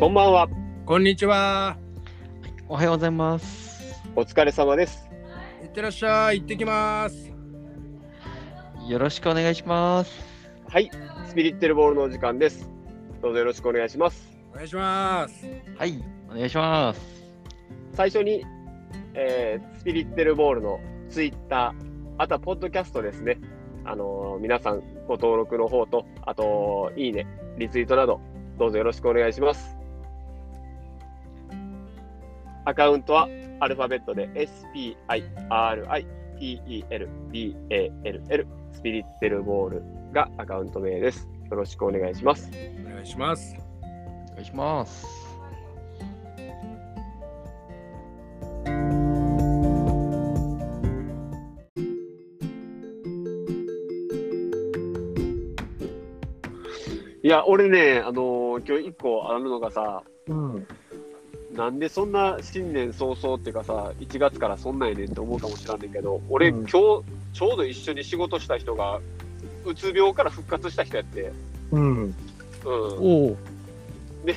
こんばんは。こんにちは。おはようございます。お疲れ様です。いってらっしゃい。行ってきます。よろしくお願いします。はい、スピリッテルボールのお時間です。どうぞよろしくお願いします。お願いします。はい、お願いします。最初に、えースピリッテルボールのツイッター、あとはポッドキャストですね。あのー皆さんご登録の方と、あと、いいね、リツイートなど、どうぞよろしくお願いします。アカウントはアルファベットで SPIRITELBALL スピリッテルボールがアカウント名です。よろしくお願いします。お願いします。お願いします。いや、俺ね、あのー今日一個あるのがさ、うん。なんでそんな新年早々っていうかさ、1月からそんなんやねんって思うかもしれないけど、俺、うん今日ちょうど一緒に仕事した人が、うつ病から復活した人やって、うん。うん、おお、で、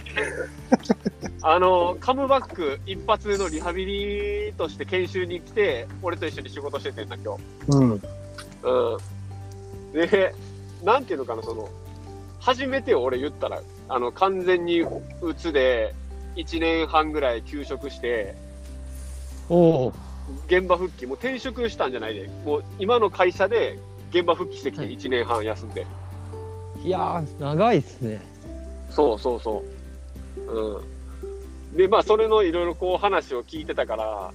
あの、カムバック一発目のリハビリとして研修に来て、俺と一緒に仕事しててんだ、今日。うん。うん。で、なんていうのかな、その、初めて俺言ったら、あの、完全にうつで、1年半ぐらい休職して、おお、現場復帰、もう転職したんじゃないで、もう今の会社で現場復帰してきてはい1年半休んで。いやー、長いですね。そうそうそう。うん。で、まあ、それのいろいろこう話を聞いてたから、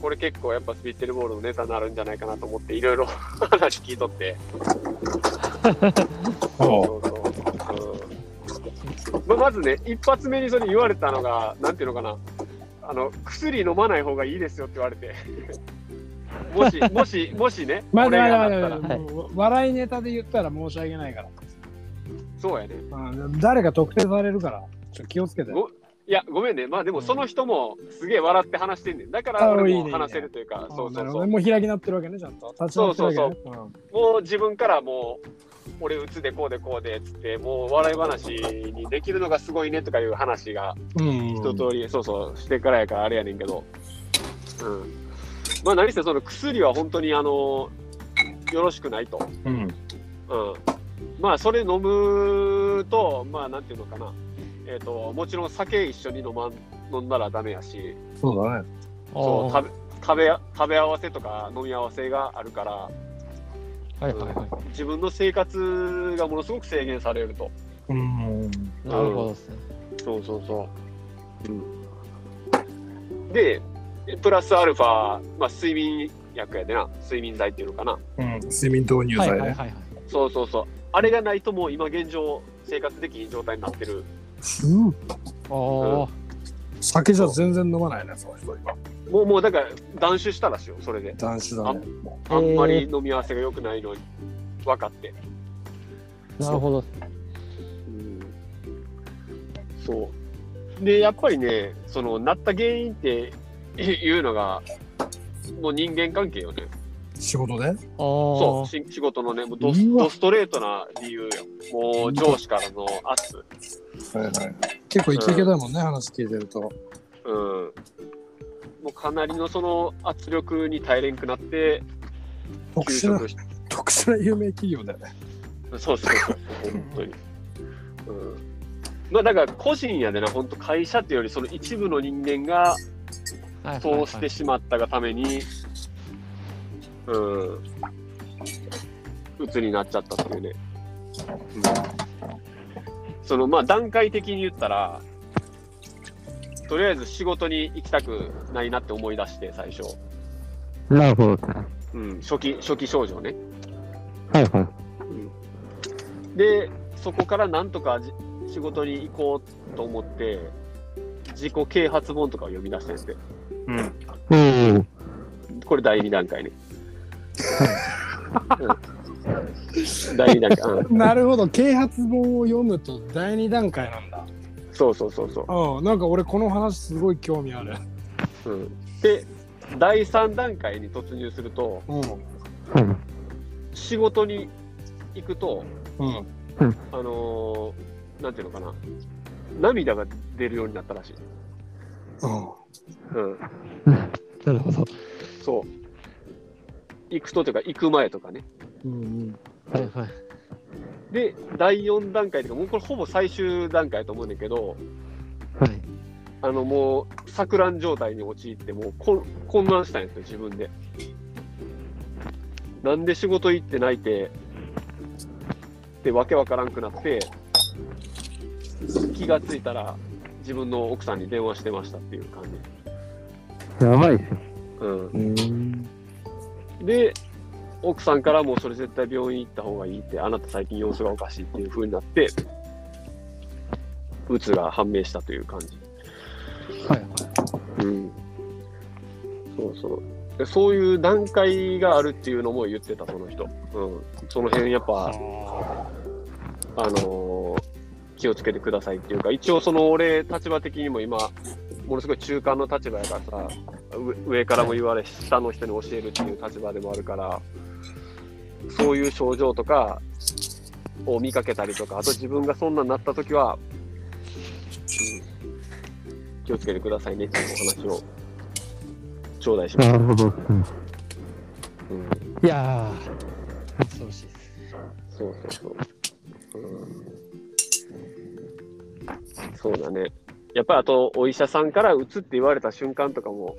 これ結構やっぱスピッテルボールのネタになるんじゃないかなと思って、いろいろ 話聞いとって。そうそうそう。う んまあ、まずね、一発目にそれ言われたのが、なんていうのかな。あの、薬飲まない方がいいですよって言われて。もし、もし、もしね、まだ笑いネタで言ったら申し訳ないから。そうやね。うん、誰か特定されるから、ちょっと気をつけて。ごいや、ごめんね。まあでもその人もすげえ笑って話してんねん。だから俺も話せるというか、あそうそうそう。もう開きなってるわけね、ちゃんと。立ち直ってるわけね。もう自分からもう、俺うつでこうでこうでっつって、もう笑い話にできるのがすごいねとかいう話が一通り、そうそう、してからやからあれやねんけど。うん。まあ何せその薬は本当にあの、よろしくないと。うん。うん。まあそれ飲むと、まあなんていうのかな。えっ、と、もちろん酒一緒に飲まん飲んだらダメやし、そうだね。そう食べ食べ合わせとか飲み合わせがあるから、はいはいは自分の生活がものすごく制限されると。うん。い。なるほどですね。そうそうそう。うん、で、プラスアルファ、まあ、睡眠薬やでな、睡眠剤っていうのかな。うん。睡眠導入剤ね。はいはいはいはい。そうそうそう。あれがないともう今現状、生活できん状態になってる。うん。おお、酒じゃ全然飲まないね、その人今。もう、もうだから断酒したらしいよ、それで。男子だね。あんまり飲み合わせが良くないのに分かって。なるほど。うんそう。で、やっぱりね、その、なった原因って いうのが、もう人間関係よね。仕事で？そう、あし仕事のね、もうドスうわドストレートな理由よ。もう上司からの圧。はいはい。結構イケイケだもんね、話聞いてると。うん。もうかなりのその圧力に耐えれんくなって、特殊な、特殊な有名企業だよね。そうそうそう、本当に。うん。まあだから個人やでな、本当会社っていうより、その一部の人間がそうしてはい。しまったがために、うん、鬱になっちゃったっていうね。うん、そのまあ段階的に言ったら、とりあえず仕事に行きたくないなって思い出して、最初。なるほど。うん、初期、初期症状ね。はいはい。で、そこからなんとかじ仕事に行こうと思って、自己啓発本とかを読み出してんで、うん。うん。これ第2段階ね。うん第2段階、うん。なるほど、啓発本を読むと第二段階なんだ。そうそうそうそう。うん、なんか俺この話すごい興味ある。うん、で、第3段階に突入すると、うん。仕事に行くと、うん。あのーなんていうのかな、涙が出るようになったらしい。うん。うん。なるほど。そう。行くとというか、行く前とかね。うんはいはい。で、第4段階というか、もうこれほぼ最終段階だと思うんだけど、はい。あのもう錯乱状態に陥って、もう混混乱したんですよ、自分で。なんで仕事行って泣いて、で、わけわからんくなって、気がついたら、自分の奥さんに電話してましたっていう感じ。やばいですよ。うん。うん。で、奥さんからもうそれ絶対病院行った方がいいって、あなた最近様子がおかしいっていう風になって、うつが判明したという感じ。はいはい。うん。そうそう。でそういう段階があるっていうのも言ってた、その人。うん。その辺やっぱ、あのー気をつけてくださいっていうか、一応その俺、立場的にも今、ものすごい中間の立場やからさ、上上からも言われ、下の人に教えるっていう立場でもあるから、そういう症状とかを見かけたりとか、あと自分がそんなになった時は、うん、気をつけてくださいねっていうお話を頂戴しました。なるほど。うんうん、いやー、恐ろしいです。そうそうそう。うんそうだね。やっぱりあと、お医者さんからうつって言われた瞬間とかも、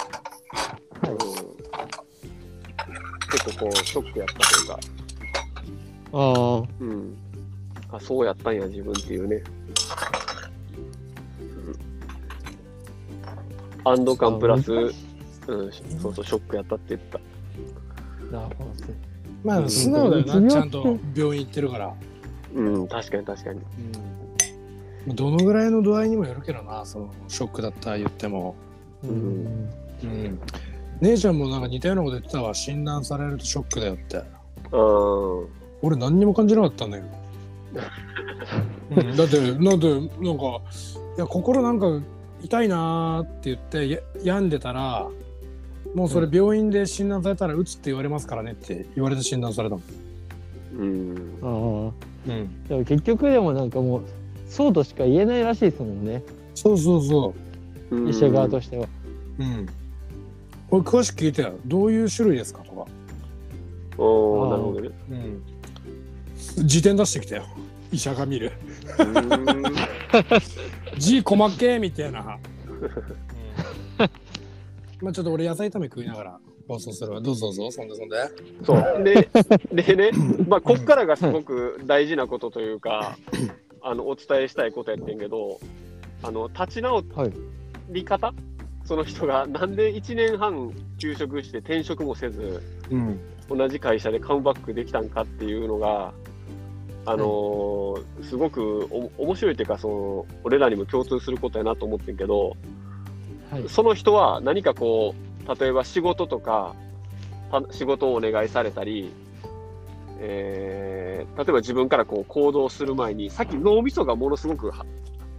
結構こう、ショックやったというか、ああ。うん。あ、そうやったんや、自分っていうね。うん、安堵感プラス、うん、そうそう、ショックやったって言ってた。なるほどね。まあ、素直だよな、ちゃんと病院行ってるから。うん、確かに確かに。うん。どのぐらいの度合いにもよるけどな、そのショックだった言っても。ううんん。うん。姉ちゃんもなんか似たようなこと言ってたわ。診断されるとショックだよって。うん。俺何にも感じなかったんだよ。うん、だって、なんで、なんか、いや、心なんか痛いなーって言ってや病んでたら、もうそれ病院で診断されたらうつって言われますからねって言われて診断されたもん。うん。ああ。うん。でも結局でもなんかもう、そうとしか言えないらしいですもんね。そうそうそうん医者側としては。う。うん。これ詳しく聞いてよ。どういう種類ですかとか。おーなるほどね。うん。辞典出してきたよ。医者が見る。うーん字細けーみたいな。まあちょっと俺野菜炒め食いながら放送するわ。どうぞどうぞ、そんでそんで。そう。で、でね、まあ、こっからがすごく大事なことというか、あの、お伝えしたいことやってんけど、あの、立ち直はい。その人がなんで1年半休職して転職もせず、うん。同じ会社でカムバックできたんかっていうのが、あのーすごくお面白いというかその、俺らにも共通することやなと思ってんけど、はい。その人は何かこう、例えば仕事とか、た仕事をお願いされたり、えー例えば自分からこう行動する前に、さっき脳みそがものすごくは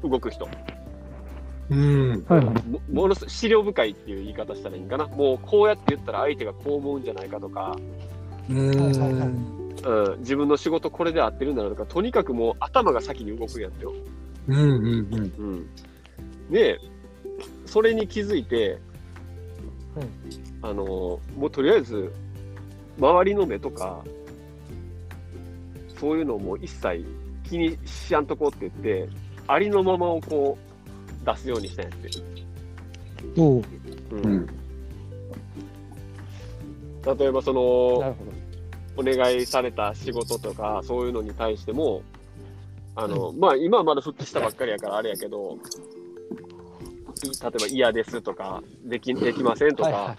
動く人、うん。はいはい。もものす資料深いっていう言い方したらいいんかな、もうこうやって言ったら相手がこう思うんじゃないかとか、うん。うん、自分の仕事これで合ってるんだろうとか、とにかくもう頭が先に動くんやつよ。うん。うん。うん、で、それに気づいて、はいあのもうとりあえず、周りの目とか、そういうのをもう一切気にしやんとこうって言って、ありのままをこう出すようにしたんやって。おお。うんうん例えばその。お願いされた仕事とかそういうのに対してもあの、まあ今はまだ復帰したばっかりやからあれやけどい例えば嫌ですとかでき できませんとか、はいはいはい。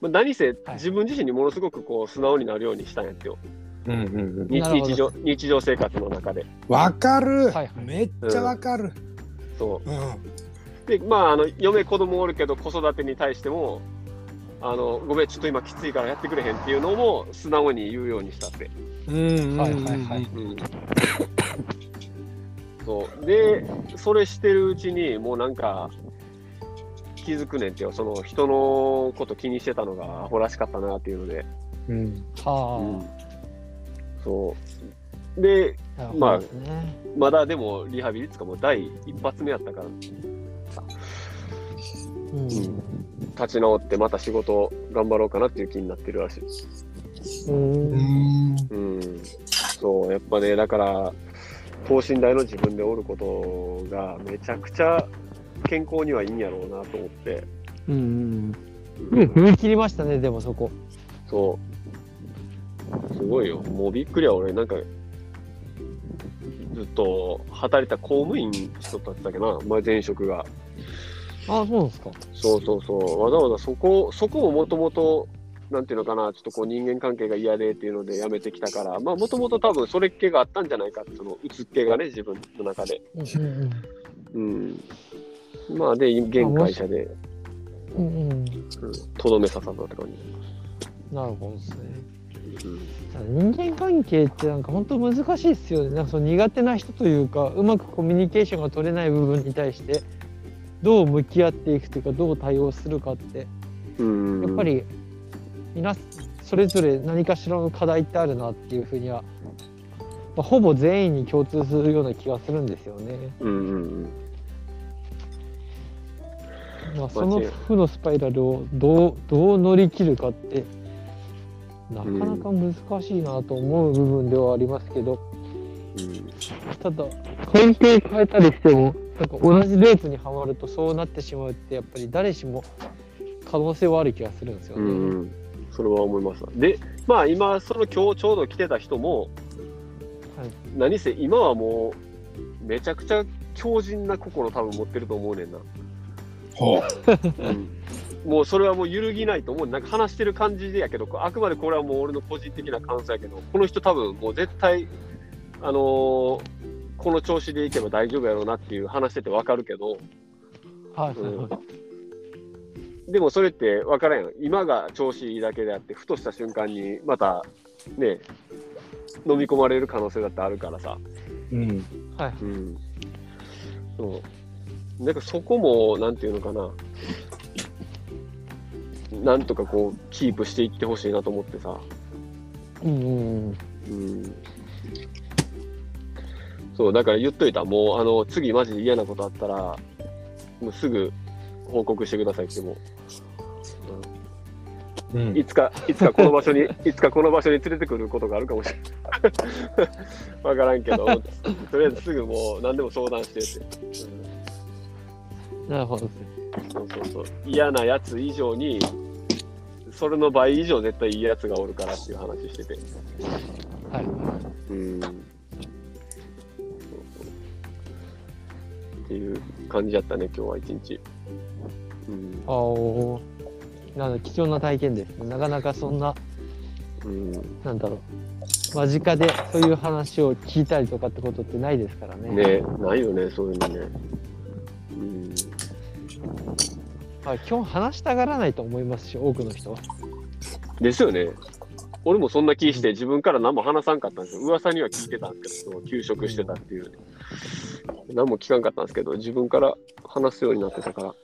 まあ、何せはい自分自身にものすごくこう素直になるようにしたんやってようん。うん。日なるほど日常日常生活の中でわかるはいはい。めっちゃわかる。そうん。うでまああの嫁子供おるけど子育てに対してもあのごめんちょっと今きついからやってくれへんっていうのも素直に言うようにしたって。うん。はいはいはい。うん。そう。でそれしてるうちにもうなんか気づくねんってよ。その人のこと気にしてたのがアホらしかったなっていうので、うん。うん。はそうで、まあまだでもリハビリつかもう第一発目やったから、うん立ち直ってまた仕事頑張ろうかなっていう気になってるらしい。うんうんうん、そう、やっぱね、だから、等身大の自分でおることがめちゃくちゃ健康にはいいんやろうなと思って。うんうんうん踏み切りましたねでもそこそう。すごいよ。もうびっくりや、俺。なんか、ずっと働いた公務員しとったって言ったっけな、前前職が。あそうなんですかそうそうそう。わざわざそこ、そこももともと、なんていうのかな、ちょっとこう人間関係が嫌でっていうので辞めてきたから、まあもともと多分それっ気があったんじゃないかその、うつっ気がね、自分の中で。うんうん。まあで、現会社で、うんうんうんとどめ刺さったって感じ。なるほどですねうん人間関係ってなんか本当難しいですよね。なんかその苦手な人というかうまくコミュニケーションが取れない部分に対してどう向き合っていくというかどう対応するかって。うん。やっぱ、り皆それぞれ何かしらの課題ってあるなっていうふうには、まあ、ほぼ全員に共通するような気がするんですよね。まあ、その負のスパイラルをどうどう乗り切るかってなかなか難しいなと思う部分ではありますけど、うん。ただ環境を変えたりしてもなんか同じループにはまるとそうなってしまうってやっぱり誰しも可能性はある気がするんですよね。うんうん、それは思います。で、まあ今、その今日ちょうど来てた人も、はい。何せ今はもう、めちゃくちゃ強靭な心多分持ってると思うねんな。ほもうそれはもう揺るぎないと思う。なんか話してる感じでやけど、あくまでこれはもう俺の個人的な感想やけど、この人多分もう絶対、あのーこの調子でいけば大丈夫やろうなっていう話しててわかるけど、はいうんでもそれって分からんやん。今が調子いいだけであって、ふとした瞬間にまたね、飲み込まれる可能性だってあるからさ。う。うん。はいうん。そう。なんかそこも、なんていうのかな。なんとかこう、キープしていってほしいなと思ってさ。うんうんうん。そう、だから言っといた。もう、あの、次マジで嫌なことあったら、もうすぐ報告してくださいってもう。うんいつか、いつかこの場所に、いつかこの場所に連れてくることがあるかもしれない。わからんけど、とりあえずすぐもう何でも相談してって。なるほど。うん、そうそうそう。嫌なやつ以上に、それの倍以上絶対いいやつがおるからっていう話してて。はい。うん。そうそうっていう感じやったね、今日は一日。うん。あお。なんだ貴重な体験です。なかなかそんなうん。なんだろう間近でそういう話を聞いたりとかってことってないですからね。ねないよね、そういうのね。まあ基本話したがらないと思いますし多くの人は。ですよね。俺もそんな気して自分から何も話さんかったんですよ。噂には聞いてたんですけど、休職してたっていう。何も聞かんかったんですけど、自分から話すようになってたから。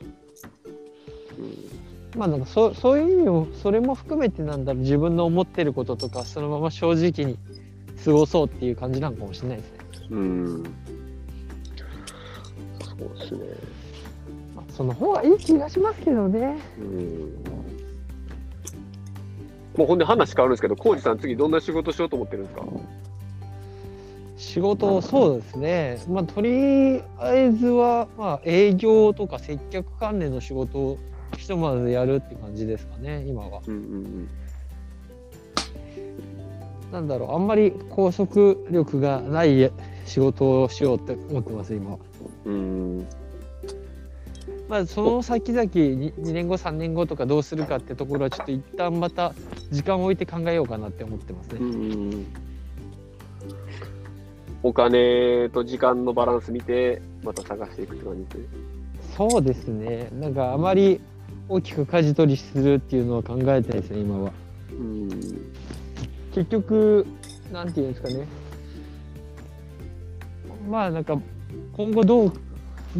まあなんかそそういう意味もそれも含めてなんだろう自分の思ってることとかそのまま正直に過ごそうっていう感じなのかもしれないですね。うん。うん。そうですね。まあ、その方がいい気がしますけどね。うん。もうほんで話変わるんですけど、浩二さん次どんな仕事しようと思ってるんですか？仕事そうですね。まあとりあえずはまあ営業とか接客関連の仕事をひとまずやるって感じですかね今は。うんうんなんだろうあんまり拘束力がない仕事をしようって思ってます今は。うん。うん。まあその先々 2, 2年後3年後とかどうするかってところはちょっと一旦また時間を置いて考えようかなって思ってますね。うん。お金と時間のバランス見て、また探していくって感じで。そうですねなんかあまり大きく舵取りするっていうのは考えてないですね今は。うん。結局なんていうんですかねまあなんか今後どう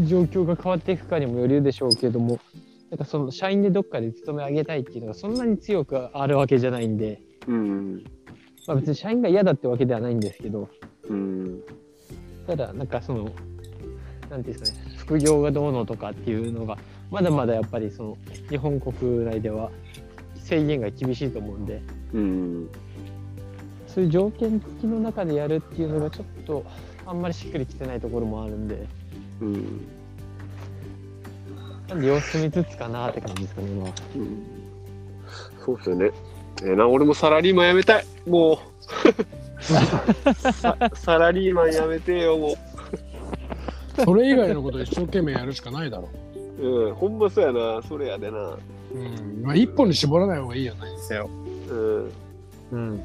状況が変わっていくかにもよるでしょうけどもなんかその社員でどっかで勤め上げたいっていうのがそんなに強くあるわけじゃないんで、うん。まあ、別に社員が嫌だってわけではないんですけどうん。ただなんかそのなんていうんですかね副業がどうのとかっていうのがまだまだやっぱりその日本国内では制限が厳しいと思うんでうん。そういう条件付きの中でやるっていうのがちょっとあんまりしっくりきてないところもあるんでうん。様子見つつかなって感じですかね今は。うんそうっすよね。ええな、俺もサラリーマン辞めたい。もう。さサラリーマン辞めてよ、もそれ以外のこと一生懸命やるしかないだろう。うん、ほんまそうやな。それやでな。う。うん。まあ一本に絞らない方がいいよ何にせよ。うん。うん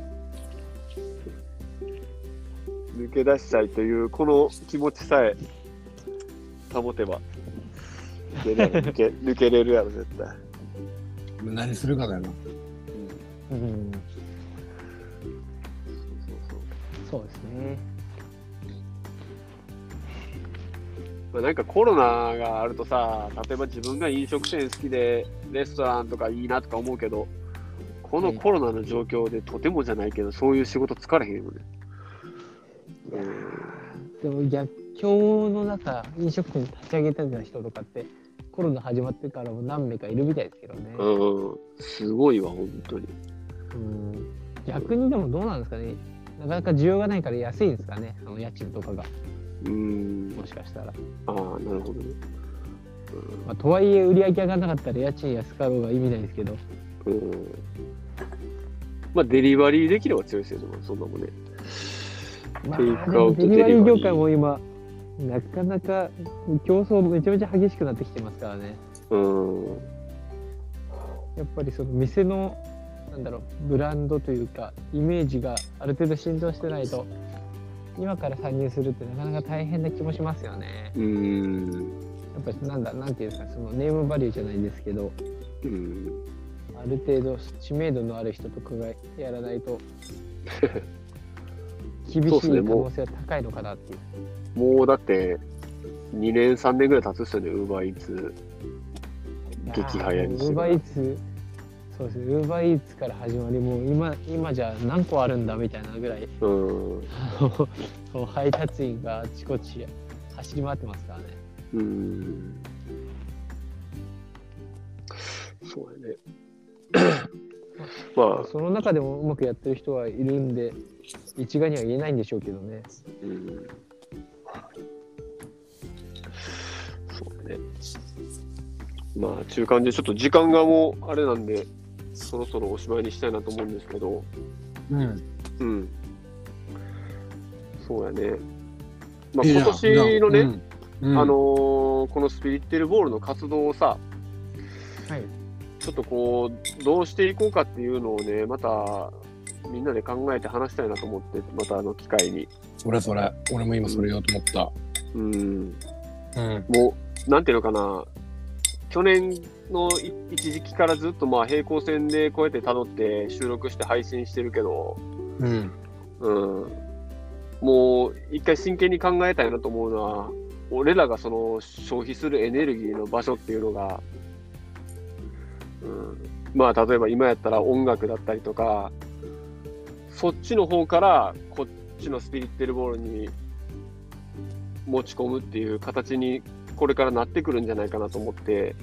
抜け出したいという、この気持ちさえ保てば。抜けれる抜け 抜けれるやろ、絶対。何するかだよな。うんうん、そうそうそうそうですね。まあ、なんかコロナがあるとさ、例えば自分が飲食店好きで、レストランとかいいなとか思うけど、このコロナの状況でとてもじゃないけど、そういう仕事疲れへんよね。でも逆境の中飲食店立ち上げたような人とかってコロナ始まってからも何名かいるみたいですけどね。うん、うん、すごいわ、本当に。うん逆にでもどうなんですかね。なかなか需要がないから安いんですかね。あの家賃とかがうん、もしかしたら。ああ、なるほどね。まあ、とはいえ売り上げ上がらなかったら家賃安かろうが意味ないですけど。うん。うん、まあ、デリバリーできれば強いですよ、でもそんなもんね。まあ、デリバリー業界も今なかなか競争めちゃめちゃ激しくなってきてますからね。うん。やっぱりその店のなんだろうブランドというかイメージがある程度浸透してないと今から参入するってなかなか大変な気もしますよね。うん。やっぱりなんだなんていうんですかそのネームバリューじゃないですけどうん。ある程度知名度のある人とかがやらないと 厳しい可能性は高いのかなっていう。もうだって、2年、3年ぐらい経つっすよね、ウーバーイーツ。激早にウーバーイーツそうですねウーバーイーツから始まりもう今今じゃ何個あるんだみたいなぐらいうん。配達員があちこち走り回ってますからね。うん。そうやね。まあ、その中でもうまくやってる人はいるんで、一概には言えないんでしょうけどね。うん。そうだね。まあ、中間でちょっと時間がもうあれなんで、そろそろおしまいにしたいなと思うんですけど、うん。うん。そうやね。まあ、今ん年のね、うんうんあのーこのスピリッテルボールの活動をさ、はい。ちょっとこう、どうしていこうかっていうのをね、またみんなで考えて話したいなと思って、またあの機会に。それそれ。俺も今それ言おうと思った。うん。うん。もう、なんていうのかな、去年のい一時期からずっとまあ平行線でこうやって辿って収録して配信してるけど、うん。うん、もう一回真剣に考えたいなと思うのは、俺らがその消費するエネルギーの場所っていうのが、うん、まあ例えば今やったら音楽だったりとか、そっちの方からこっちのスピリッテルボールに持ち込むっていう形にこれからなってくるんじゃないかなと思って、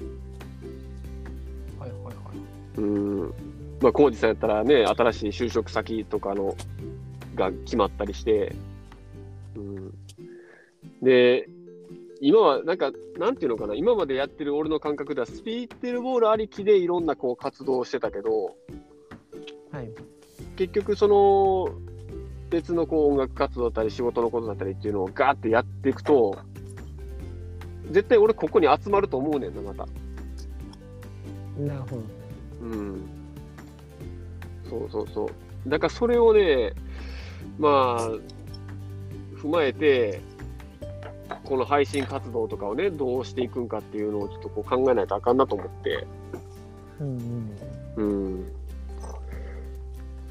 はいはいはい。うん、まあ、コウジさんやったらね、新しい就職先とかのが決まったりして、うん、で、今はなんか、なんていうのかな、今までやってる俺の感覚では、スピリッテルボールありきでいろんなこう活動をしてたけど、はい。結局、その別のこう音楽活動だったり、仕事のことだったりっていうのをガーってやっていくと、絶対俺、ここに集まると思うねんな、また。なるほど。うん。そうそうそう。だからそれをね、まあ、踏まえて、この配信活動とかをね、どうしていくんかっていうのをちょっとこう考えないとあかんなと思って。うんうん。うん。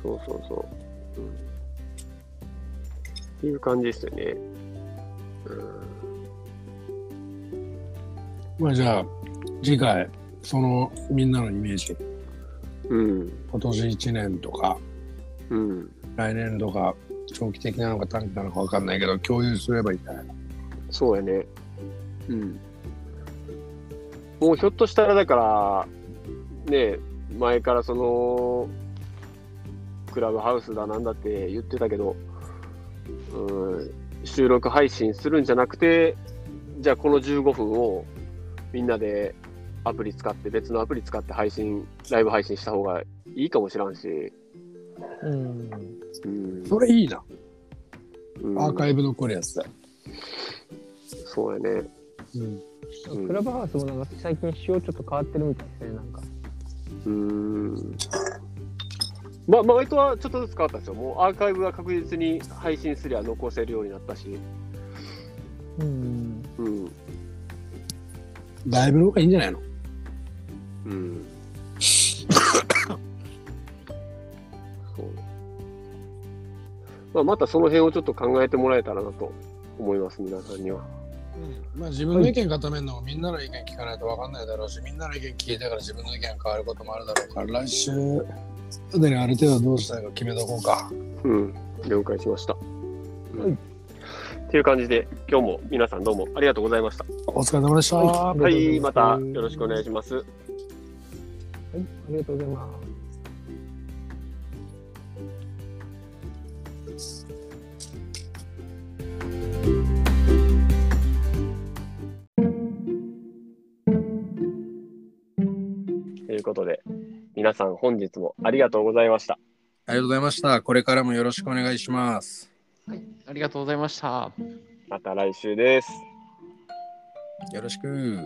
そうそうそう。うん、っていう感じですよね。まあじゃあ、次回、そのみんなのイメージ、うん。今年1年とか、うん。来年とか、長期的なのか短期なのか分かんないけど共有すればいいんじゃないそうやね。うん。もうひょっとしたらだから、ね、前からその、クラブハウスだなんだって言ってたけど、うん、収録配信するんじゃなくて、じゃあこの15分をみんなでアプリ使って、別のアプリ使って配信、ライブ配信した方がいいかもしらんし、うん。うん、それいいな。うんアーカイブ残るやつだ。そうやね。うん。うんクラブハウスもなんか最近仕様ちょっと変わってるみたいですね、なんか。うーん。まあ、まあ、割とはちょっとずつ変わったんですよ。もうアーカイブが確実に配信すりゃ残せるようになったし。うん。うん。ライブの方がいいんじゃないの？うん。そう。まあ、またその辺をちょっと考えてもらえたらなと思います、皆さんには。まあ自分の意見固めるのもみんなの意見聞かないと分かんないだろうし、みんなの意見聞いてから自分の意見が変わることもあるだろうから、来週までにある程度どうしたいか決めとこうか。うん。了解しました。うんはいっていう感じで、今日も皆さんどうもありがとうございました。お疲れ様でした。ははい、またよろしくお願いします。はい、ありがとうございます。ということで、皆さん本日もありがとうございました。ありがとうございました。これからもよろしくお願いします。はい、ありがとうございました。また来週です。よろしく。